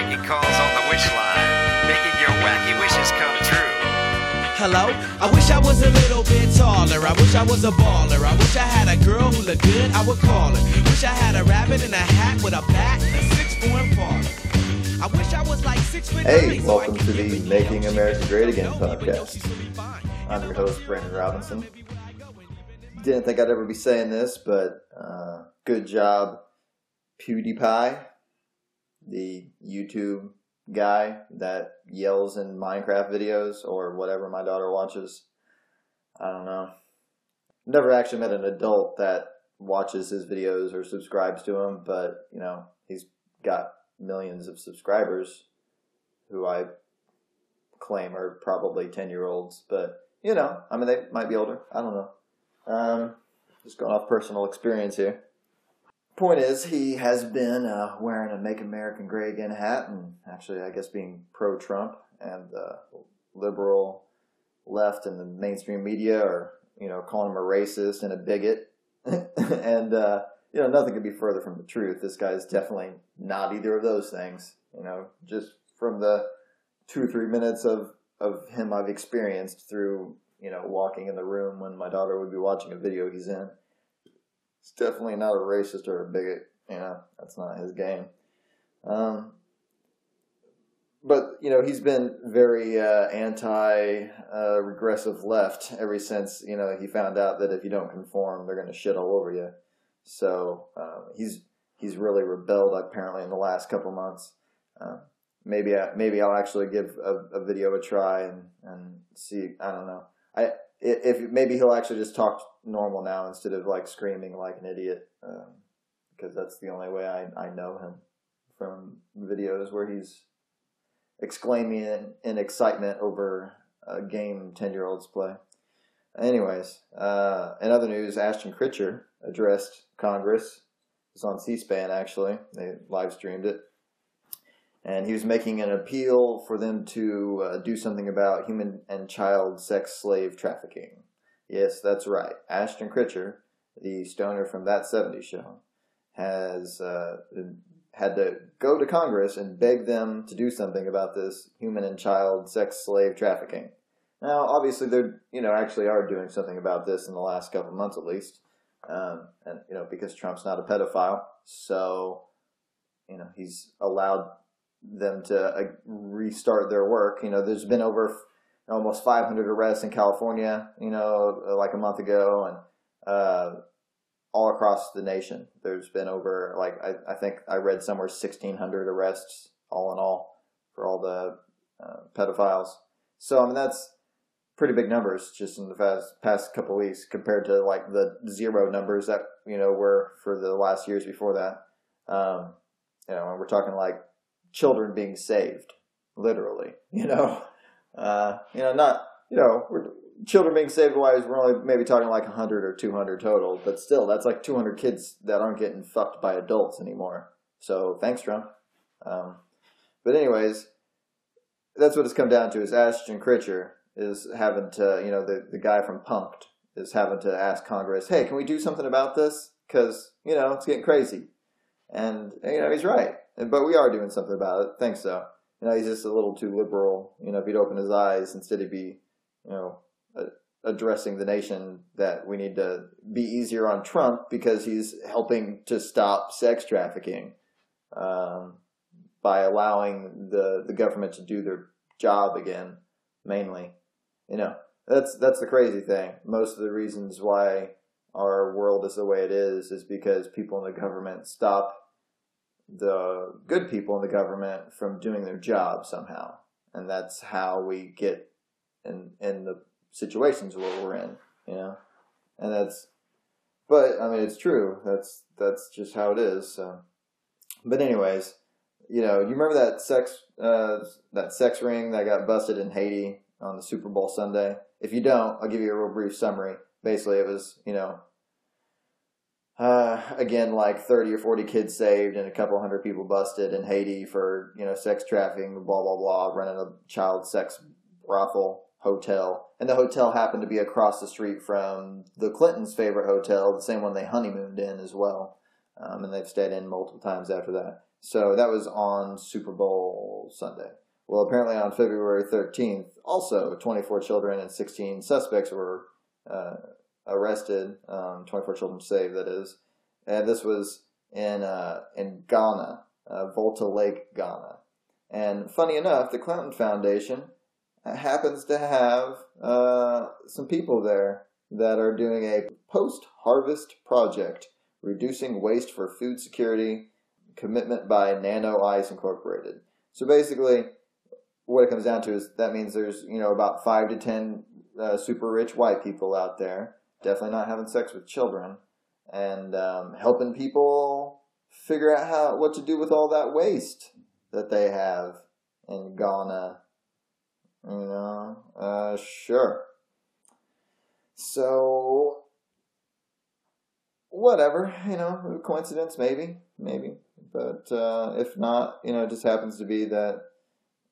taking calls on the wish line, making your wacky wishes come true. Hello? I wish I was a little bit taller. I wish I was a baller. I wish I had a girl who looked good, I would call her. Wish I had a rabbit in a hat with a bat and a six form parlor. I wish I was like six foot Hey, nine, welcome could to the Making. America Great Again No, even though podcast. she's really fine. I'm your host, Brandon Robinson. Didn't think I'd ever be saying this, but uh, good job, PewDiePie, the YouTube guy that yells in Minecraft videos or whatever my daughter watches. I don't know. Never actually met an adult that watches his videos or subscribes to him, but you know, he's got millions of subscribers who I claim are probably 10 year olds, but you know, I mean, they might be older. I don't know. Um, just going off personal experience here. Point is, he has been uh, wearing a Make American Great Again hat and actually, I guess, being pro Trump and the liberal left and the mainstream media are, you know, calling him a racist and a bigot. and, uh, you know, nothing could be further from the truth. This guy is definitely not either of those things. You know, just from the two or three minutes of, of him I've experienced through, you know, walking in the room when my daughter would be watching a video he's in. It's definitely not a racist or a bigot. You know, that's not his game. Um, but you know, he's been very uh, anti uh, left ever since you know he found out that if you don't conform, they're going to shit all over you. So uh, he's he's really rebelled apparently in the last couple months. Uh, maybe I, maybe I'll actually give a, a video a try and, and see. I don't know. I if maybe he'll actually just talk normal now instead of like screaming like an idiot because that's the only way I, I know him from videos where he's exclaiming in, in excitement over a game 10 year olds play. Anyways, uh, in other news, Ashton Kutcher addressed Congress. It's on C SPAN actually. They live streamed it. And he was making an appeal for them to uh, do something about human and child sex slave trafficking. Yes, that's right. Ashton Kutcher, the stoner from that 70s show, has uh, had to go to Congress and beg them to do something about this human and child sex slave trafficking. Now, obviously, they're you know actually are doing something about this in the last couple months at least, um, and you know because Trump's not a pedophile, so you know he's allowed them to uh, restart their work. You know, there's been over almost 500 arrests in California, you know, like a month ago, and uh, all across the nation. There's been over, like, I, I think I read somewhere 1,600 arrests all in all for all the uh, pedophiles. So, I mean, that's pretty big numbers just in the past, past couple weeks compared to, like, the zero numbers that, you know, were for the last years before that. Um, you know, and we're talking, like, children being saved, literally, you know? Uh, you know, not, you know, children being saved wise, we're only maybe talking like 100 or 200 total, but still, that's like 200 kids that aren't getting fucked by adults anymore. So thanks, Trump. Um, but anyways, that's what it's come down to is Ashton Kutcher is having to, you know, the, the guy from Punked is having to ask Congress, hey, can we do something about this? Because, you know, it's getting crazy. And, you know, he's right. But we are doing something about it. Thanks, so. You know, he's just a little too liberal. You know, if he'd open his eyes instead he'd be, you know, addressing the nation that we need to be easier on Trump because he's helping to stop sex trafficking um, by allowing the the government to do their job again. Mainly, you know, that's that's the crazy thing. Most of the reasons why our world is the way it is is because people in the government stop the good people in the government from doing their job somehow, and that's how we get in in the situations where we're in, you know, and that's. But I mean, it's true. That's that's just how it is. So, but anyways, you know, you remember that sex uh, that sex ring that got busted in Haiti on the Super Bowl Sunday? If you don't, I'll give you a real brief summary. Basically, it was you know uh, again, like 30 or 40 kids saved and a couple hundred people busted in Haiti for, you know, sex trafficking, blah, blah, blah, running a child sex brothel hotel. And the hotel happened to be across the street from the Clintons' favorite hotel, the same one they honeymooned in as well. Um, and they've stayed in multiple times after that. So that was on Super Bowl Sunday. Well, apparently on February 13th, also 24 children and 16 suspects were uh, arrested. Um, 24 children saved, that is. And this was in uh, in Ghana, uh, Volta Lake, Ghana. And funny enough, the Clinton Foundation happens to have uh, some people there that are doing a post harvest project reducing waste for food security commitment by Nano Ice Incorporated. So basically, what it comes down to is that means there's you know about five to ten uh, super rich white people out there, definitely not having sex with children, and um, helping people figure out how what to do with all that waste that they have in Ghana. You know, uh, sure. So, whatever, you know, coincidence, maybe, maybe. But uh, if not, you know, it just happens to be that,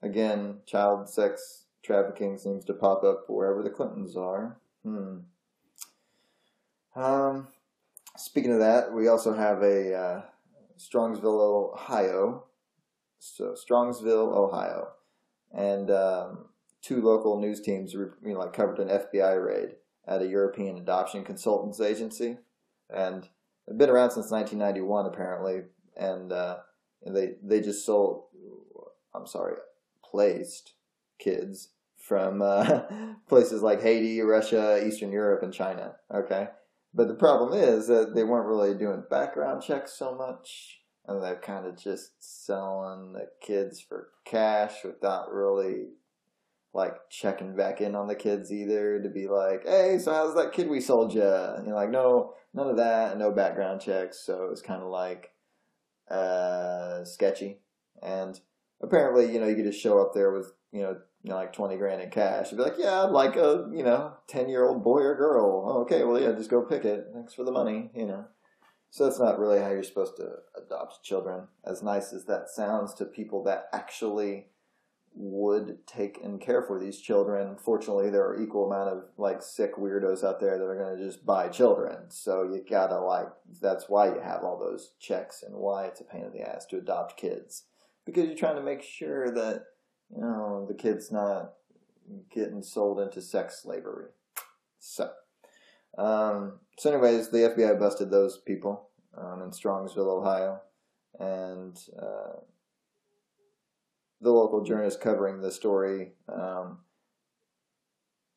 again, child sex trafficking seems to pop up wherever the Clintons are. Hmm. Um, speaking of that, we also have a uh, Strongsville, Ohio. So Strongsville, Ohio, and um, two local news teams, you know, like covered an FBI raid at a European adoption consultants agency, and it's been around since 1991 apparently, and, uh, they they just sold, I'm sorry, placed kids from uh, places like Haiti, Russia, Eastern Europe, and China. Okay, but the problem is that they weren't really doing background checks so much, and they're kind of just selling the kids for cash without really like checking back in on the kids either to be like, hey, so how's that kid we sold you? And you're like, no, none of that, no background checks. So it was kind of like uh, sketchy. And apparently, you know, you could just show up there with, you know, you know, like 20 grand in cash. You'd be like, yeah, I'd like a, you know, 10 year old boy or girl. Oh, okay, well, yeah, just go pick it. Thanks for the money, you know. So that's not really how you're supposed to adopt children. As nice as that sounds to people that actually would take and care for these children. Fortunately, there are equal amount of like sick weirdos out there that are going to just buy children. So you gotta like that's why you have all those checks and why it's a pain in the ass to adopt kids because you're trying to make sure that you know the kid's not getting sold into sex slavery. So, um, so anyways, the FBI busted those people um, in Strongsville, Ohio, and. Uh, the local journalist covering the story, um,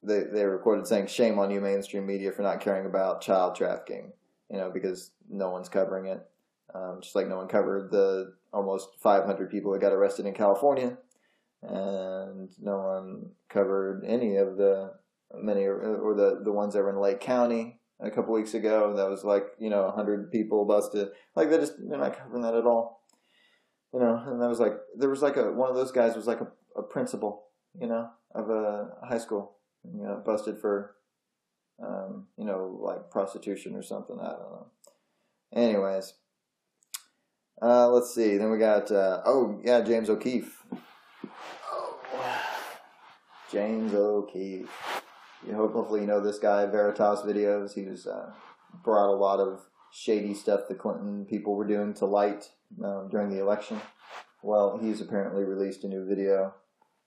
they they recorded saying, "Shame on you, mainstream media, for not caring about child trafficking." You know, because no one's covering it. Um, just like no one covered the almost 500 people that got arrested in California, and no one covered any of the many or the the ones that were in Lake County a couple weeks ago. That was like you know 100 people busted. Like they just they're not covering that at all you know, and that was like there was like a one of those guys was like a, a principal, you know, of a high school, you know, busted for, um, you know, like prostitution or something. I don't know. Anyways, uh, let's see. Then we got uh, oh yeah, James O'Keefe. James O'Keefe. You hope hopefully you know this guy Veritas videos. He was uh, brought a lot of shady stuff the Clinton people were doing to light um, during the election. Well, he's apparently released a new video,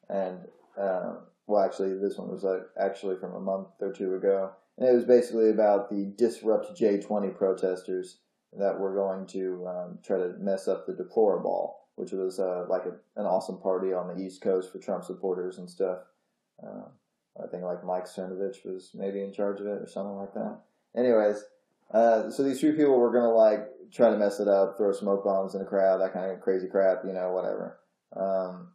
and uh, well, actually, this one was actually from a month or two ago, and it was basically about the disrupt J20 protesters that we're going to um, try to mess up the Deploraball, which was uh, like a, an awesome party on the East Coast for Trump supporters and stuff. Uh, I think like Mike Cernovich was maybe in charge of it or something like that. Anyways, uh, so these three people were gonna like try to mess it up, throw smoke bombs in the crowd, that kind of crazy crap, you know, whatever. Um,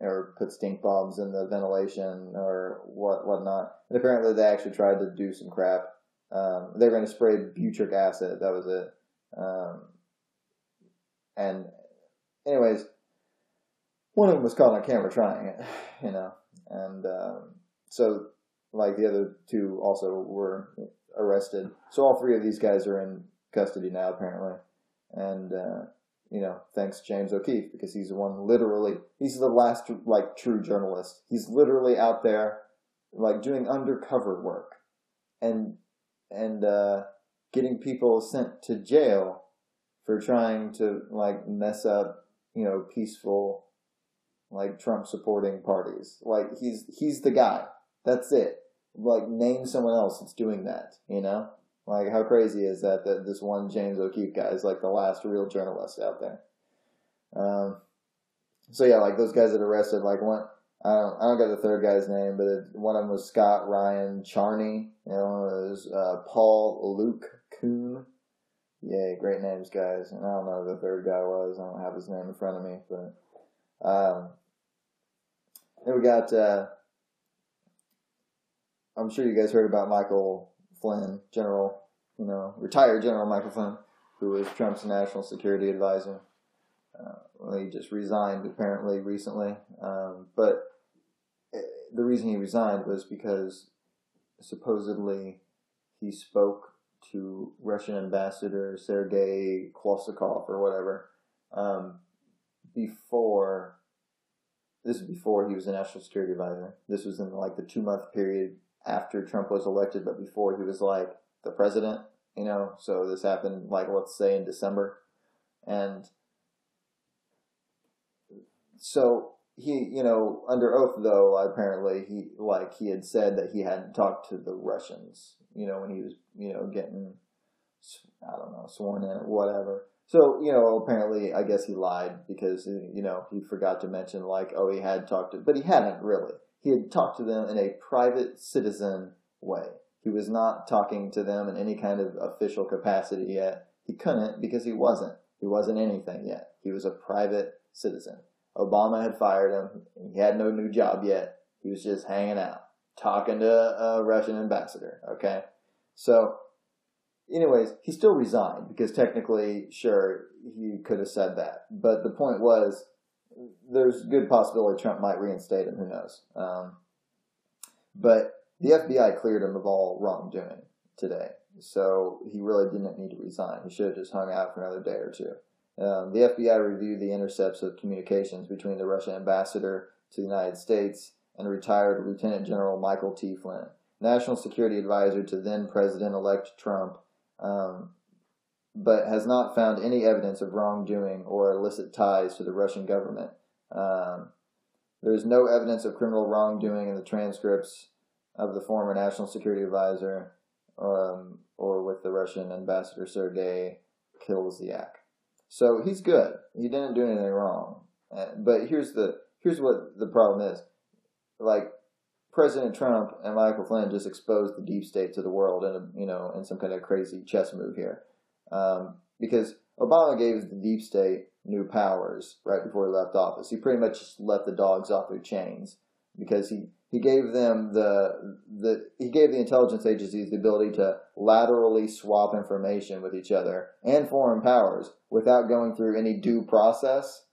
or put stink bombs in the ventilation or what whatnot. And apparently they actually tried to do some crap. Um, they were going to spray butyric acid. That was it. Um, and anyways, one of them was caught on camera trying it, you know, and um, so like the other two also were arrested. So all three of these guys are in custody now, apparently. And, uh, you know, thanks James O'Keefe because he's the one literally, he's the last, like, true journalist. He's literally out there, like, doing undercover work and, and, uh, getting people sent to jail for trying to, like, mess up you know, peaceful, like Trump supporting parties. Like he's he's the guy. That's it. Like name someone else that's doing that. You know, like how crazy is that? That this one James O'Keefe guy is like the last real journalist out there. Um. So yeah, like those guys that arrested, like one. I don't, I don't got the third guy's name, but it, one of them was Scott Ryan Charney. Know, it was uh, Paul Luke Yeah, great names, guys. And I don't know who the third guy was. I don't have his name in front of me, but um, then we got. Uh, I'm sure you guys heard about Michael Flynn, General, you know, retired General Michael Flynn, who was Trump's national security advisor. Uh, well, he just resigned apparently recently, um, but eh, the reason he resigned was because supposedly he spoke to Russian ambassador Sergei Klosakov or whatever um, before. This is before he was a national security advisor. This was in like the two month period after Trump was elected, but before he was like the president. You know, so this happened like let's say in December, and so he, you know, under oath though, apparently he like he had said that he hadn't talked to the Russians, you know, when he was, you know, getting, I don't know, sworn in or whatever. So you know, apparently, I guess he lied because uh, you know he forgot to mention like, oh, he had talked to, but he hadn't really. He had talked to them in a private citizen way. He was not talking to them in any kind of official capacity yet. He couldn't because he wasn't. He wasn't anything yet. He was a private citizen. Obama had fired him. He had no new job yet. He was just hanging out, talking to a Russian ambassador. Okay. So, anyways, he still resigned because technically, sure, he could have said that. But the point was, there's good possibility Trump might reinstate him. Who knows? Um, but the FBI cleared him of all wrongdoing today. So he really didn't need to resign. He should have just hung out for another day or two. Um, the FBI reviewed the intercepts of communications between the Russian ambassador to the United States and retired Lieutenant General Michael T. Flynn, national security advisor to then President elect Trump, um, but has not found any evidence of wrongdoing or illicit ties to the Russian government. Um, there is no evidence of criminal wrongdoing in the transcripts of the former national security advisor um, or with the Russian ambassador Sergei Kislyak. So he's good. He didn't do anything wrong. Uh, but here's the here's what the problem is. Like President Trump and Michael Flynn just exposed the deep state to the world in a, you know in some kind of crazy chess move here, um, because Obama gave the deep state new powers right before he left office. He pretty much just let the dogs off their chains because he he gave them the the he gave the intelligence agencies the ability to laterally swap information with each other and foreign powers without going through any due process.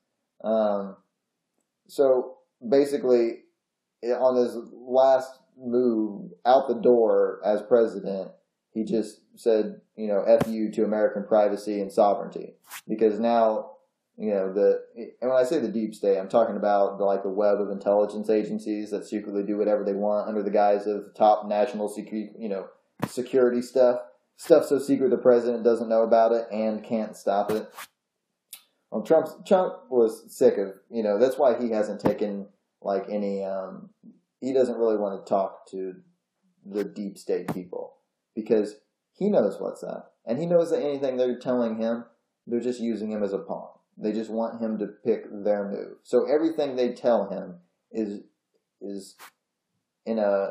Um, so basically, on his last move out the door as president, he just said, you know, "f you" to American privacy and sovereignty, because now you know the and when I say the deep state, I'm talking about the like the web of intelligence agencies that secretly do whatever they want under the guise of top national security, you know, security stuff. Stuff so secret the president doesn't know about it and can't stop it. Well, Trump Trump was sick of you know that's why he hasn't taken like any. Um, he doesn't really want to talk to the deep state people because he knows what's up and he knows that anything they're telling him, they're just using him as a pawn they just want him to pick their move. So everything they tell him is is in a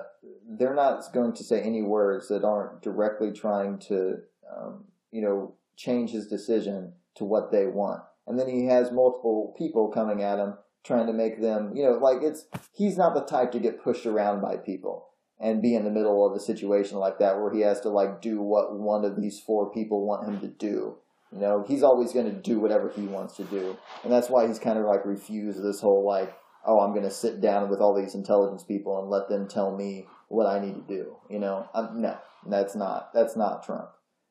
they're not going to say any words that aren't directly trying to um, you know change his decision to what they want. And then he has multiple people coming at him trying to make them, you know, like it's he's not the type to get pushed around by people and be in the middle of a situation like that where he has to like do what one of these four people want him to do you know, he's always going to do whatever he wants to do. And that's why he's kind of like refused this whole like, oh, I'm going to sit down with all these intelligence people and let them tell me what I need to do. You know, I'm, no, that's not, that's not Trump.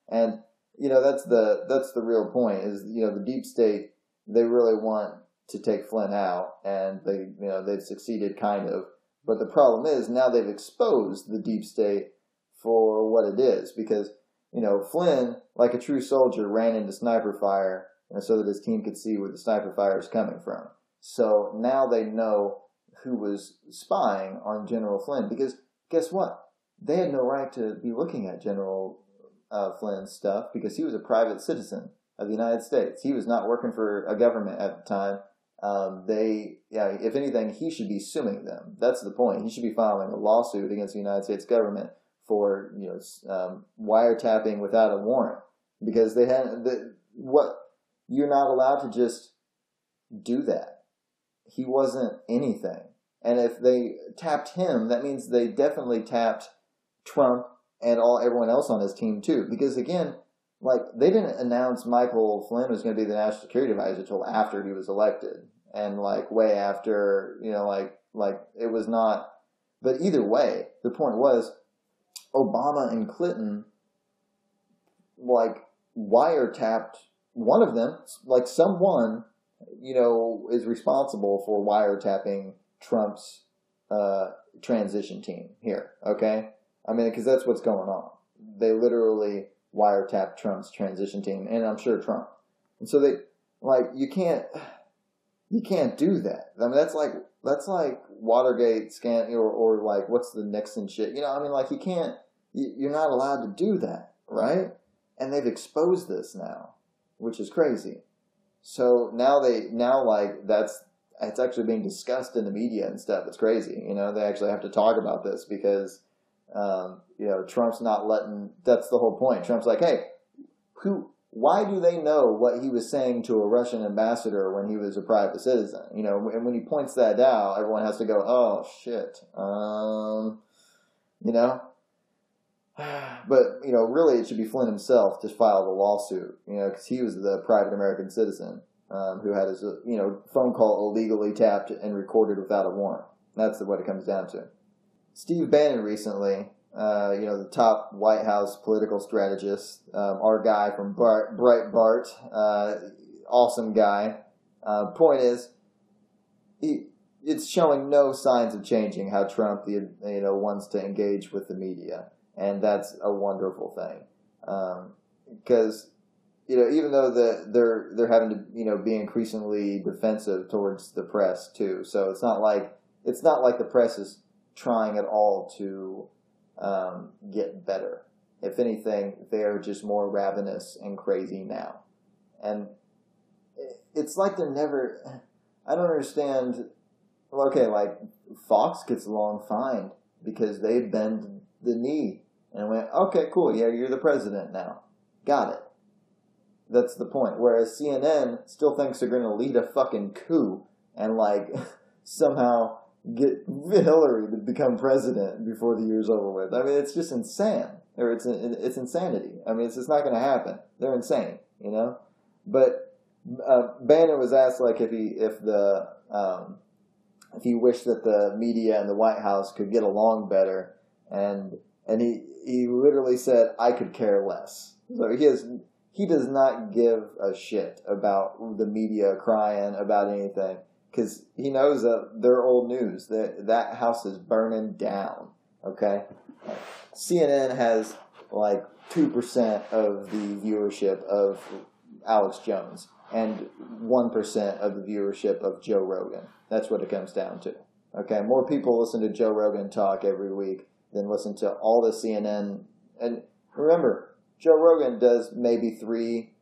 And, you know, that's the, that's the real point is, you know, the deep state, they really want to take Flynn out and they, you know, they've succeeded kind of. But the problem is now they've exposed the deep state for what it is because you know, Flynn, like a true soldier, ran into sniper fire and so that his team could see where the sniper fire is coming from. So now they know who was spying on General Flynn because guess what? They had no right to be looking at General uh, Flynn's stuff because he was a private citizen of the United States. He was not working for a government at the time. Um, they, yeah, if anything, he should be suing them. That's the point. He should be filing a lawsuit against the United States government for you know um, wiretapping without a warrant because they had the, what you're not allowed to just do that. He wasn't anything, and if they tapped him, that means they definitely tapped Trump and all everyone else on his team too. Because again, like they didn't announce Michael Flynn was going to be the national security advisor until after he was elected, and like way after you know, like like it was not. But either way, the point was Obama and Clinton like wiretapped one of them, like someone, you know, is responsible for wiretapping Trump's uh, transition team here. Okay, I mean, because that's what's going on. They literally wiretapped Trump's transition team, and I'm sure Trump. And so they like you can't you can't do that. I mean, that's like that's like Watergate scan or or like what's the Nixon shit. You know, I mean, like you can't you're not allowed to do that, right? And they've exposed this now, which is crazy. So now they now like that's it's actually being discussed in the media and stuff. It's crazy. You know, they actually have to talk about this because um, you know Trump's not letting. That's the whole point. Trump's like, hey, who? Why do they know what he was saying to a Russian ambassador when he was a private citizen? You know, and when he points that out, everyone has to go, oh shit. Um, you know, but you know, really, it should be Flynn himself to file the lawsuit. You know, because he was the private American citizen um, who had his you know phone call illegally tapped and recorded without a warrant. That's what it comes down to. Steve Bannon recently, uh, you know, the top White House political strategist, um, our guy from Bright Bart, Breitbart, uh, awesome guy. Uh, point is, he, it's showing no signs of changing how Trump, the, you know, wants to engage with the media and that's a wonderful thing. Because um, you know, even though the they're they're having to you know be increasingly defensive towards the press too, so it's not like it's not like the press is trying at all to um, get better. If anything, they're just more ravenous and crazy now, and it's like they're never. I don't understand. Okay, like Fox gets along fine because they bend the knee and went, okay, cool, yeah, you're the president now. Got it. That's the point. Whereas CNN still thinks they're going to lead a fucking coup and, like, somehow get Hillary to become president before the year's over with. I mean, it's just insane. Or it's, it's insanity. I mean, it's just not going to happen. They're insane, you know? But uh, Bannon was asked, like, if he, if the, um, if he wished that the media and the White House could get along better, and and he he literally said, "I could care less." So he has he does not give a shit about the media crying about anything because he knows that they're old news. That that house is burning down. Okay, CNN has like two percent of the viewership of Alex Jones and one percent of the viewership of Joe Rogan. That's what it comes down to. Okay, more people listen to Joe Rogan talk every week than listen to all the CNN. And remember, Joe Rogan does maybe three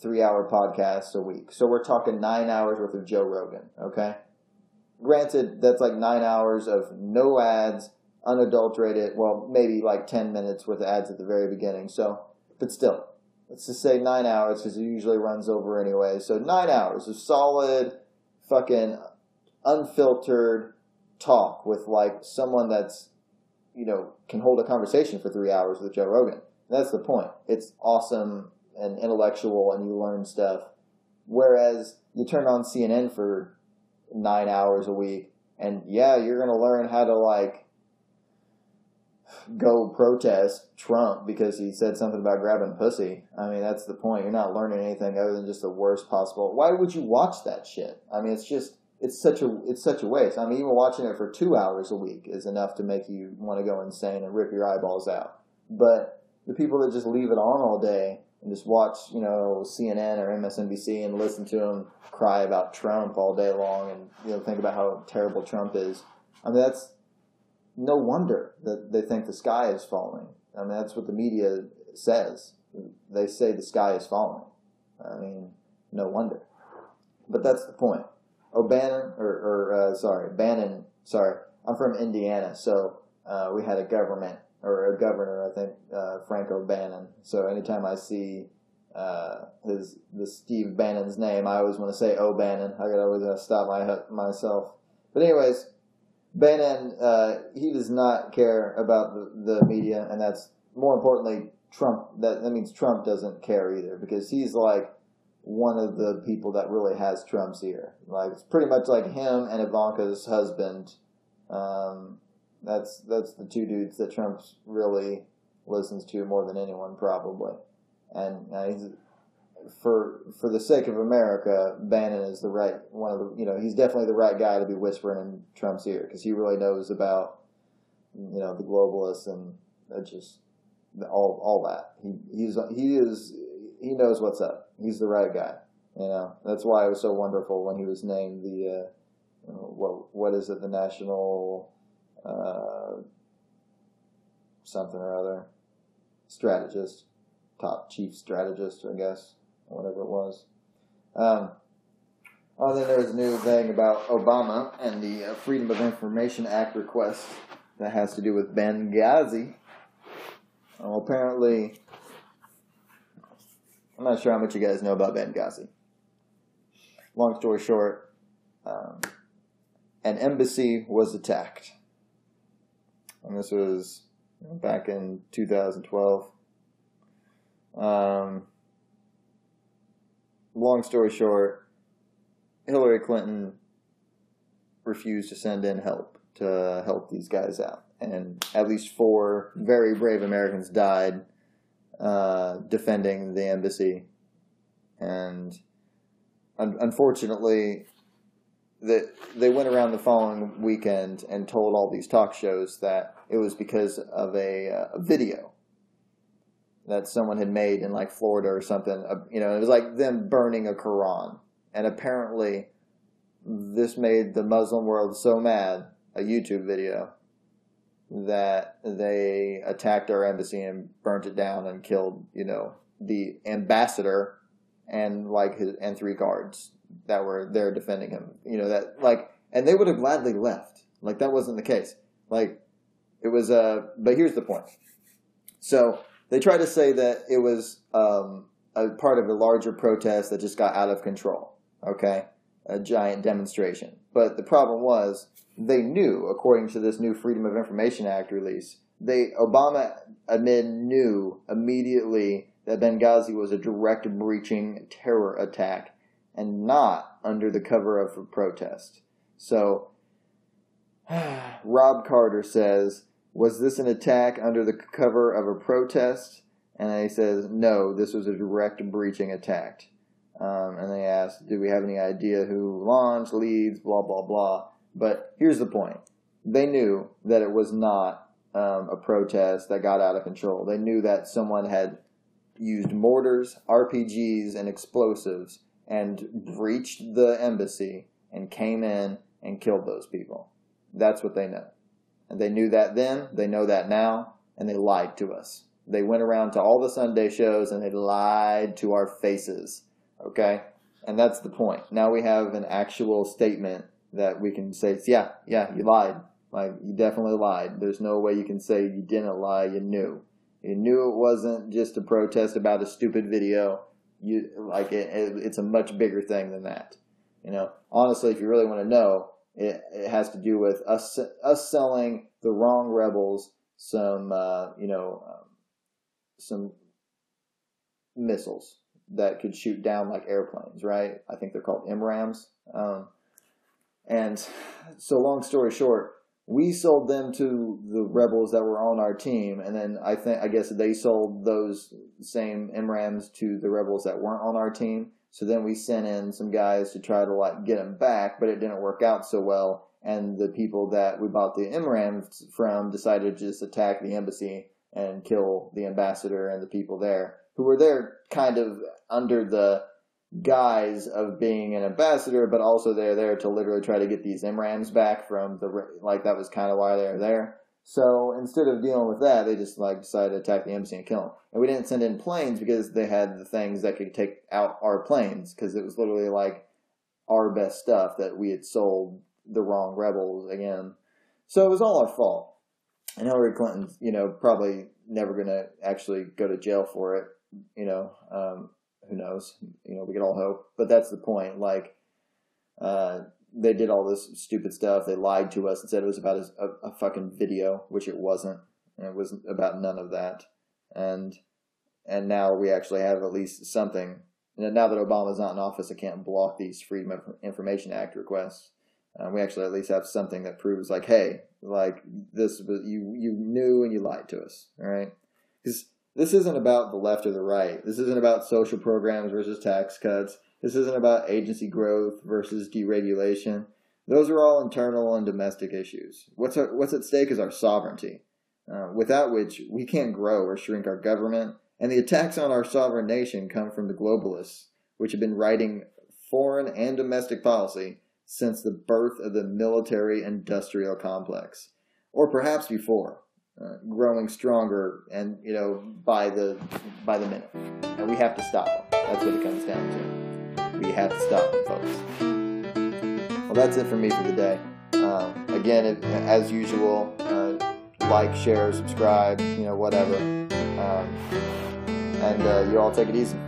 three hour podcasts a week. So we're talking nine hours worth of Joe Rogan, okay? Granted, that's like nine hours of no ads, unadulterated, well, maybe like 10 minutes with ads at the very beginning. So, but still, let's just say nine hours because it usually runs over anyway. So nine hours of solid, fucking unfiltered talk with like someone that's you know, can hold a conversation for three hours with Joe Rogan. That's the point. It's awesome and intellectual, and you learn stuff. Whereas you turn on CNN for nine hours a week, and yeah, you're going to learn how to like go protest Trump because he said something about grabbing pussy. I mean, that's the point. You're not learning anything other than just the worst possible. Why would you watch that shit? I mean, it's just it's such a it's such a waste. I mean, even watching it for two hours a week is enough to make you want to go insane and rip your eyeballs out. But the people that just leave it on all day and just watch, you know, CNN or MSNBC and listen to them cry about Trump all day long and you know think about how terrible Trump is. I mean, that's no wonder that they think the sky is falling. I mean, that's what the media says. They say the sky is falling. I mean, no wonder. But that's the point. O'Bannon, or, or uh, sorry, Bannon, sorry, I'm from Indiana, so uh, we had a government, or a governor, I think, uh, Frank O'Bannon. So anytime I see uh, his the Steve Bannon's name, I always want to say O'Bannon. I gotta always uh, stop my myself. But anyways, Bannon, uh, he does not care about the, the media, and that's more importantly, Trump. That that means Trump doesn't care either because he's like one of the people that really has Trump's ear. Like it's pretty much like him and Ivanka's husband. Um, that's that's the two dudes that Trump really listens to more than anyone probably. And uh, he's for for the sake of America, Bannon is the right one of the you know he's definitely the right guy to be whispering in Trump's ear because he really knows about you know the globalists and just all all that. He he's he is he knows what's up. He's the right guy. You know that's why it was so wonderful when he was named the uh, what what is it the national uh, something or other strategist, top chief strategist, I guess whatever it was. Um, oh, then there's a new thing about Obama and the uh, Freedom of Information Act request that has to do with Benghazi. Well, apparently, I'm not sure how much you guys know about Benghazi. Long story short, um, an embassy was attacked. And this was back in 2012. Um, long story short, Hillary Clinton refused to send in help to help these guys out. And at least four very brave Americans died uh, defending the embassy. And un- unfortunately, that they went around the following weekend and told all these talk shows that it was because of a, uh, a video that someone had made in like Florida or something. Uh, you know, it was like them burning a Quran. And apparently, this made the Muslim world so mad, a YouTube video, that they attacked our embassy and burnt it down and killed, you know, the ambassador and like his and three guards that were there defending him. You know that like, and they would have gladly left. Like that wasn't the case. Like it was. Uh, but here's the point. So they try to say that it was um, a part of a larger protest that just got out of control. Okay, a giant demonstration. But the problem was they knew, according to this new Freedom of Information Act release, they Obama admit knew immediately that Benghazi was a direct breaching terror attack and not under the cover of a protest. So Rob Carter says was this an attack under the cover of a protest? And he says, no, this was a direct breaching attack. Um, and they asked, do we have any idea who launched, leads, blah, blah, blah. But here's the point. They knew that it was not um, a protest that got out of control. They knew that someone had used mortars, RPGs, and explosives and breached the embassy and came in and killed those people. That's what they know. And they knew that then, they know that now, and they lied to us. They went around to all the Sunday shows and they lied to our faces. Okay? And that's the point. Now we have an actual statement that we can say, yeah, yeah, you lied. Like, you definitely lied. There's no way you can say you didn't lie, you knew. You knew it wasn't just a protest about a stupid video. You like it, it, it's a much bigger thing than that. You know, honestly, if you really want to know, it, it has to do with us us selling the wrong rebels some uh, you know um, some missiles that could shoot down like airplanes, right? I think they're called MRAMs. Um, and so, long story short, we sold them to the rebels that were on our team, and then I think I guess they sold those same MRAMs to the rebels that weren't on our team. So then we sent in some guys to try to like get them back, but it didn't work out so well. And the people that we bought the MRAMs from decided to just attack the embassy and kill the ambassador and the people there who were there kind of under the guise of being an ambassador, but also they're there to literally try to get these MRAMs back from the like that was kind of why they're there. So instead of dealing with that, they just like decided to attack the embassy and kill them. And we didn't send in planes because they had the things that could take out our planes because it was literally like our best stuff that we had sold the wrong rebels again. So it was all our fault. And Hillary Clinton's, you know, probably never going to actually go to jail for it. You know, um, who knows? You know, we could all hope. But that's the point. Like, uh, they did all this stupid stuff. They lied to us and said it was about a, a fucking video, which it wasn't. And it wasn't about none of that. And and now we actually have at least something. Now that Obama's not in office, I can't block these Freedom of Information Act requests. Uh, we actually at least have something that proves, like, hey, like this, you you knew and you lied to us, all right? Because this isn't about the left or the right. This isn't about social programs versus tax cuts. This isn't about agency growth versus deregulation. Those are all internal and domestic issues. What's, our, what's at stake is our sovereignty, uh, without which we can't grow or shrink our government. And the attacks on our sovereign nation come from the globalists, which have been writing foreign and domestic policy since the birth of the military industrial complex, or perhaps before. Uh, growing stronger and you know by the by the minute and we have to stop them that's what it comes down to we have to stop them, folks. Well, that's it for me for the day. Um, again, it, as usual, uh, like, share, subscribe, you know, whatever. Um, and uh, you all take it easy.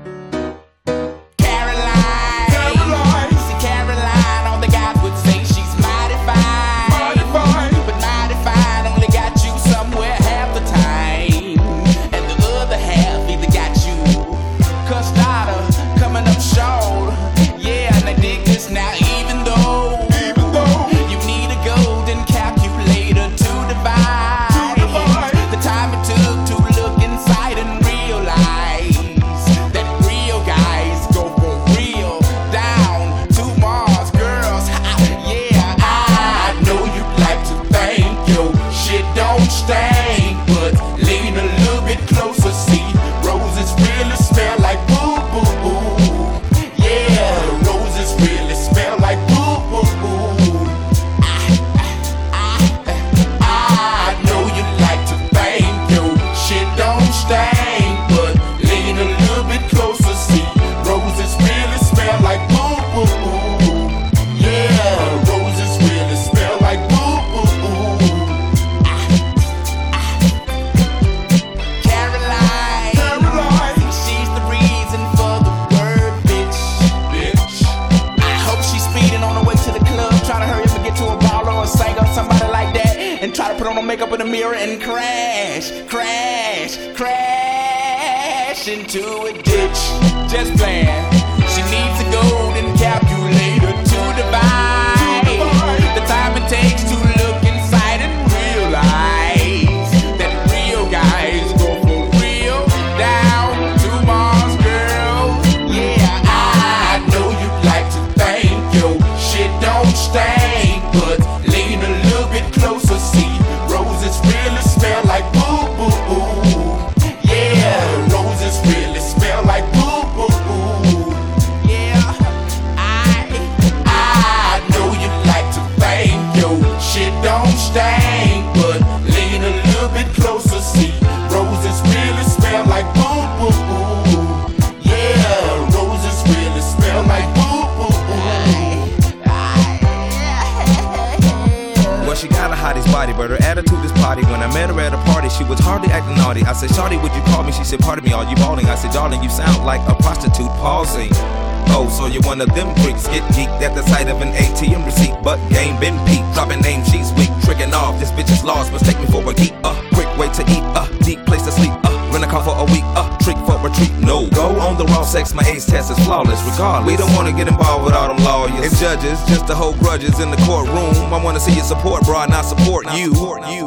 Judges. Just to hold grudges in the courtroom. I wanna see you support, bro, not support you. You. You.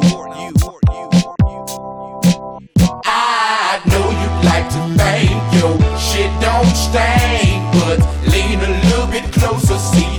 I know you like to think your shit don't stink, but lean a little bit closer, see